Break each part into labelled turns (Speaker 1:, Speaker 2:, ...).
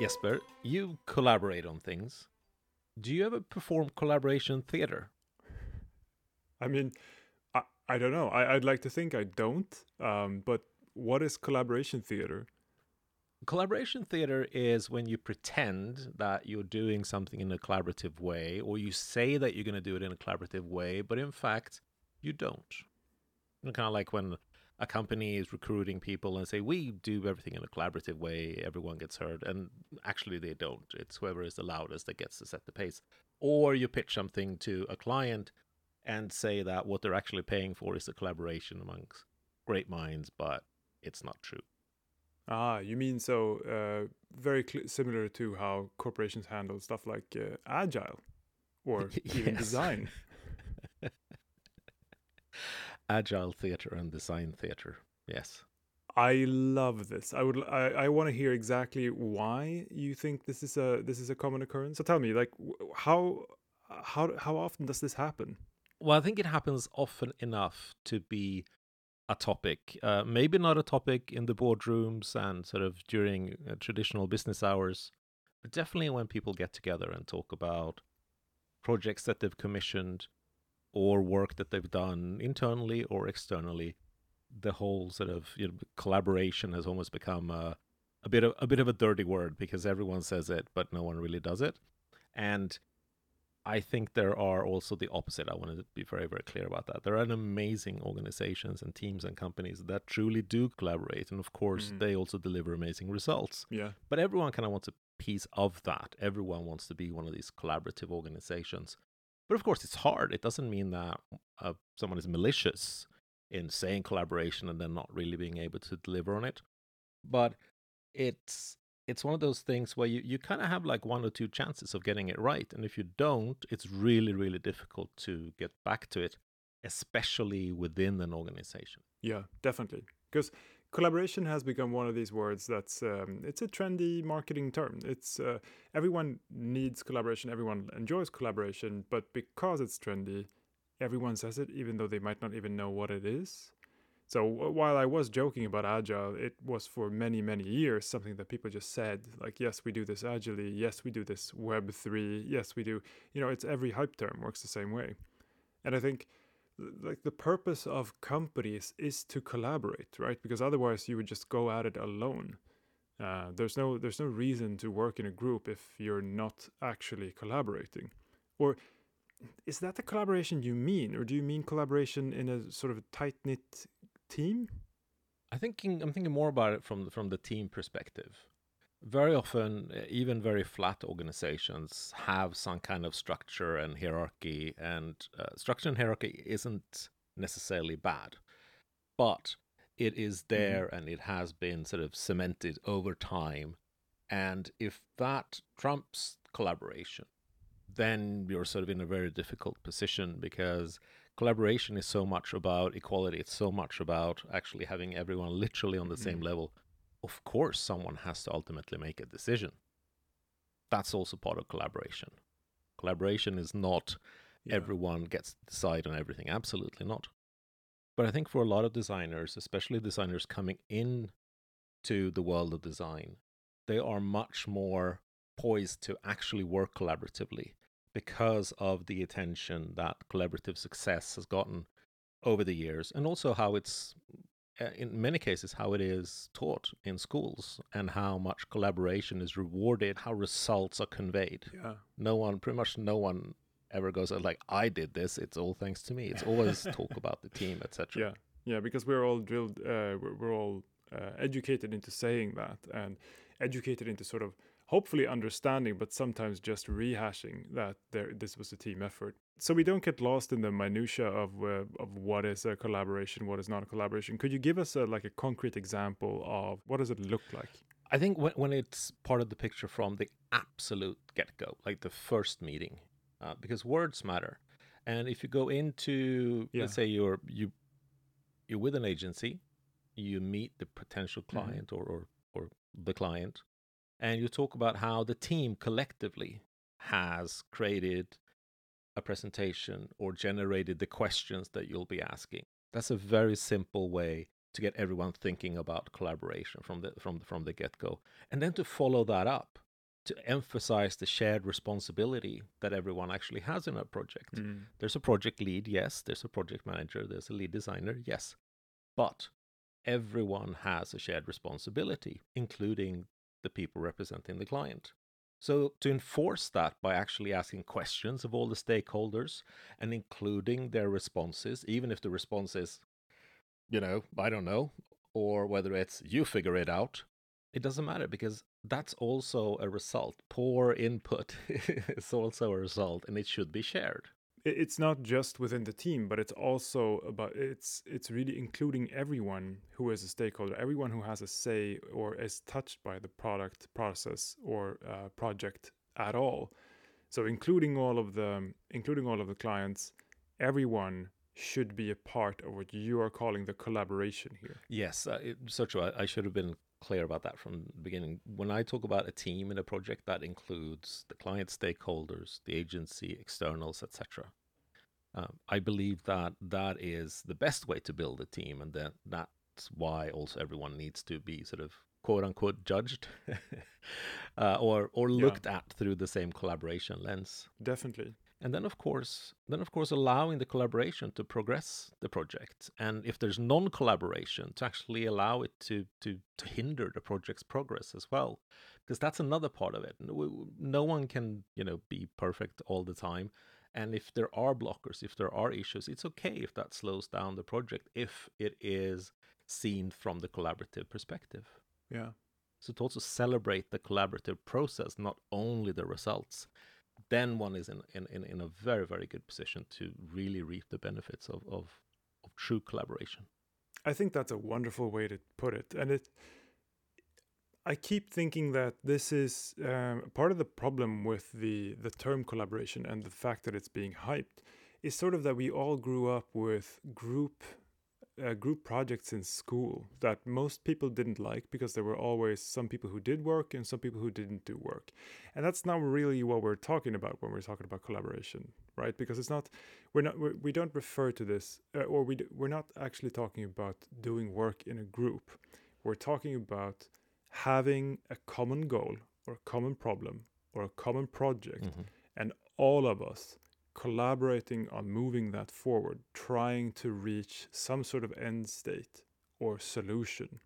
Speaker 1: Jesper, you collaborate on things. Do you ever perform collaboration theater?
Speaker 2: I mean, I, I don't know. I, I'd like to think I don't. Um, but what is collaboration theater?
Speaker 1: Collaboration theater is when you pretend that you're doing something in a collaborative way, or you say that you're going to do it in a collaborative way, but in fact, you don't. kind of like when a company is recruiting people and say we do everything in a collaborative way. Everyone gets heard. And actually they don't. It's whoever is the loudest that gets to set the pace. Or you pitch something to a client and say that what they're actually paying for is a collaboration amongst great minds but it's not true.
Speaker 2: Ah you mean so uh, very cl- similar to how corporations handle stuff like uh, agile or even design
Speaker 1: agile theater and design theater. Yes.
Speaker 2: I love this. I would. I, I want to hear exactly why you think this is a this is a common occurrence. So tell me, like, how how how often does this happen?
Speaker 1: Well, I think it happens often enough to be a topic. Uh, maybe not a topic in the boardrooms and sort of during uh, traditional business hours, but definitely when people get together and talk about projects that they've commissioned, or work that they've done internally or externally. The whole sort of you know, collaboration has almost become a, a bit of a bit of a dirty word because everyone says it, but no one really does it. And I think there are also the opposite. I want to be very, very clear about that. There are amazing organizations and teams and companies that truly do collaborate. And of course, mm. they also deliver amazing results.
Speaker 2: Yeah.
Speaker 1: But everyone kind of wants a piece of that. Everyone wants to be one of these collaborative organizations. But of course, it's hard. It doesn't mean that uh, someone is malicious in saying collaboration and then not really being able to deliver on it. But it's it's one of those things where you, you kind of have like one or two chances of getting it right. And if you don't, it's really, really difficult to get back to it, especially within an organization.
Speaker 2: Yeah, definitely. Because collaboration has become one of these words that's um, it's a trendy marketing term. It's uh, everyone needs collaboration everyone enjoys collaboration but because it's trendy everyone says it even though they might not even know what it is. So while i was joking about agile it was for many many years something that people just said like yes we do this agilely yes we do this web 3 yes we do you know it's every hype term works the same way. And i think like the purpose of companies is to collaborate right? Because otherwise you would just go at it alone. Uh, there's no there's no reason to work in a group if you're not actually collaborating. Or is that the collaboration you mean? Or do you mean collaboration in a sort of tight knit team?
Speaker 1: I thinking i'm thinking more about it from from the team perspective very often, eh, even very flat organizations have some kind of structure and hierarchy, and uh, structure and hierarchy isn't necessarily bad, but it is mm-hmm. there mm-hmm. and it has been sort of cemented over time. And if that trumps collaboration, then you're sort of in a very difficult position because collaboration is so much about equality. It's so much about actually having everyone literally on the mm-hmm. same level of course someone has to ultimately make a decision. That's also part of collaboration. Collaboration is not yeah. everyone gets to decide on everything. Absolutely not. But I think for a lot of designers, especially designers coming in to the world of design, they are much more poised to actually work collaboratively because of the attention that collaborative success has gotten over the years and also how it's in many cases how it is taught in schools and how much collaboration is rewarded how results are conveyed.
Speaker 2: Yeah.
Speaker 1: No one pretty much no one ever goes like i did this it's all thanks to me. It's always talk about the team etc
Speaker 2: yeah. Yeah because we're all drilled uh, we're, we're, all uh, educated into saying that and educated into sort of hopefully understanding but sometimes just rehashing that there this was a team effort so we don't get lost in the minutia of uh, of what is a collaboration, what is not a collaboration. Could you give us a, like a concrete example of what does it look like?
Speaker 1: I think when when it's part of the picture from the absolute get go, like the first meeting, uh, because words matter. And if you go into, yeah. let's say you're you you're with an agency, you meet the potential mm-hmm. client mm-hmm. or, or or the client, and you talk about how the team collectively has created a presentation or generated the questions that you'll be asking. That's a very simple way to get everyone thinking about collaboration from the from the, from the get-go. And then to follow that up to emphasize the shared responsibility that everyone actually has in a project.
Speaker 2: Mm.
Speaker 1: There's a project lead, yes. There's a project manager. There's a lead designer, yes. But everyone has a shared responsibility, including the people representing the client. So, to enforce that by actually asking questions of all the stakeholders and including their responses, even if the response is, you know, I don't know, or whether it's you figure it out, it doesn't matter because that's also a result. Poor input is also a result and it should be shared
Speaker 2: it's not just within the team but it's also about it's it's really including everyone who is a stakeholder everyone who has a say or is touched by the product process or uh, project at all. So including all of the including all of the clients everyone should be a part of what you are calling the collaboration here.
Speaker 1: Yes uh, it, so I, I should have been clear about that from the beginning. When I talk about a team in a project, that includes the client stakeholders, the agency, externals, etc. Um, I believe that that is the best way to build a team, and that that's why also everyone needs to be sort of quote unquote judged uh, or or looked yeah. at through the same collaboration lens.
Speaker 2: Definitely.
Speaker 1: And then of course, then of course, allowing the collaboration to progress the project, and if there's non-collaboration, to actually allow it to to to hinder the project's progress as well, because that's another part of it. No one can you know be perfect all the time, and if there are blockers, if there are issues, it's okay if that slows down the project if it is seen from the collaborative perspective.
Speaker 2: Yeah.
Speaker 1: So to also celebrate the collaborative process, not only the results, then one is in, in, in, in a very, very good position to really reap the benefits of, of, of true collaboration.
Speaker 2: I think that's a wonderful way to put it. And it I keep thinking that this is um, part of the problem with the the term collaboration and the fact that it's being hyped is sort of that we all grew up with group uh, group projects in school that most people didn't like because there were always some people who did work and some people who didn't do work. And that's not really what we're talking about when we're talking about collaboration, right? Because it's not we're not we're, we do not refer to this uh, or we we're not actually talking about doing work in a group. We're talking about having a common goal or a common problem or a common project mm-hmm. and all of us collaborating on moving that forward, trying to reach some sort of end state or solution.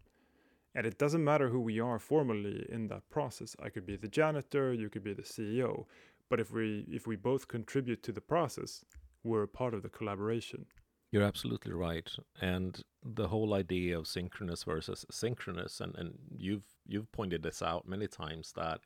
Speaker 2: And it doesn't matter who we are formally in that process. I could be the janitor, you could be the CEO, but if we if we both contribute to the process, we're a part of the collaboration.
Speaker 1: You're absolutely right. And the whole idea of synchronous versus asynchronous, and, and you've you've pointed this out many times that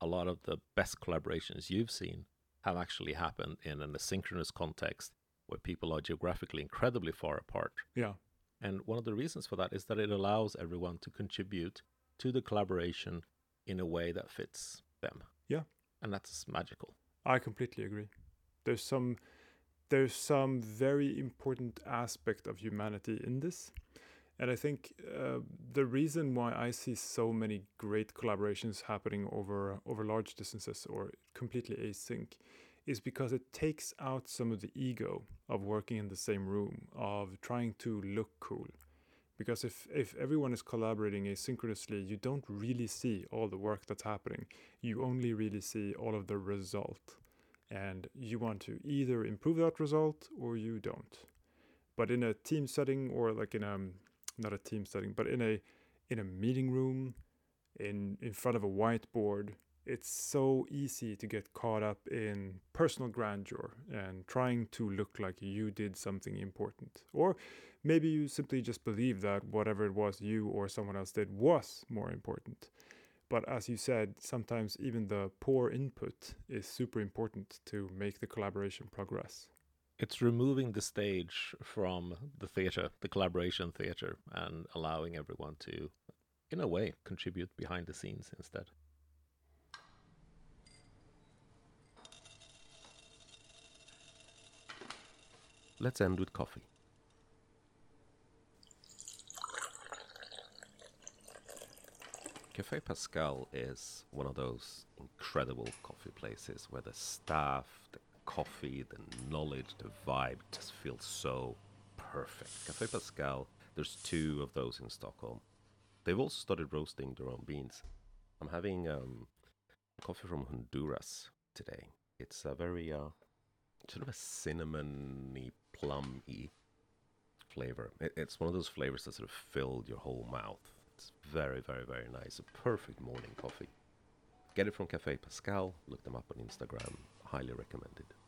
Speaker 1: a lot of the best collaborations you've seen have actually happened in an asynchronous context where people are geographically incredibly far apart.
Speaker 2: Yeah.
Speaker 1: And one of the reasons for that is that it allows everyone to contribute to the collaboration in a way that fits them.
Speaker 2: Yeah.
Speaker 1: And that's magical.
Speaker 2: I completely agree. There's some there's some very important aspect of humanity in this. And I think uh, the reason why I see so many great collaborations happening over over large distances or completely async is because it takes out some of the ego of working in the same room, of trying to look cool. Because if, if everyone is collaborating asynchronously, you don't really see all the work that's happening. You only really see all of the result and you want to either improve that result or you don't. But in a team setting or like in a not a team setting, but in a in a meeting room, in in front of a whiteboard, it's so easy to get caught up in personal grandeur and trying to look like you did something important. Or maybe you simply just believe that whatever it was you or someone else did was more important. But as you said, sometimes even the poor input is super important to make the collaboration progress.
Speaker 1: It's removing the stage from the theater, the collaboration theater, and allowing everyone to, in a way, contribute behind the scenes instead. Let's end with coffee. Cafe Pascal is one of those incredible coffee places where the staff, the coffee, the knowledge, the vibe just feels so perfect. Cafe Pascal, there's two of those in Stockholm. They've also started roasting their own beans. I'm having um,
Speaker 3: coffee from Honduras today. It's a very uh, sort of a cinnamony, plum-y flavor. It, it's one of those flavors that sort of filled your whole mouth. It's very, very, very nice. A perfect morning coffee. Get it from Cafe Pascal. Look them up on Instagram. Highly recommended.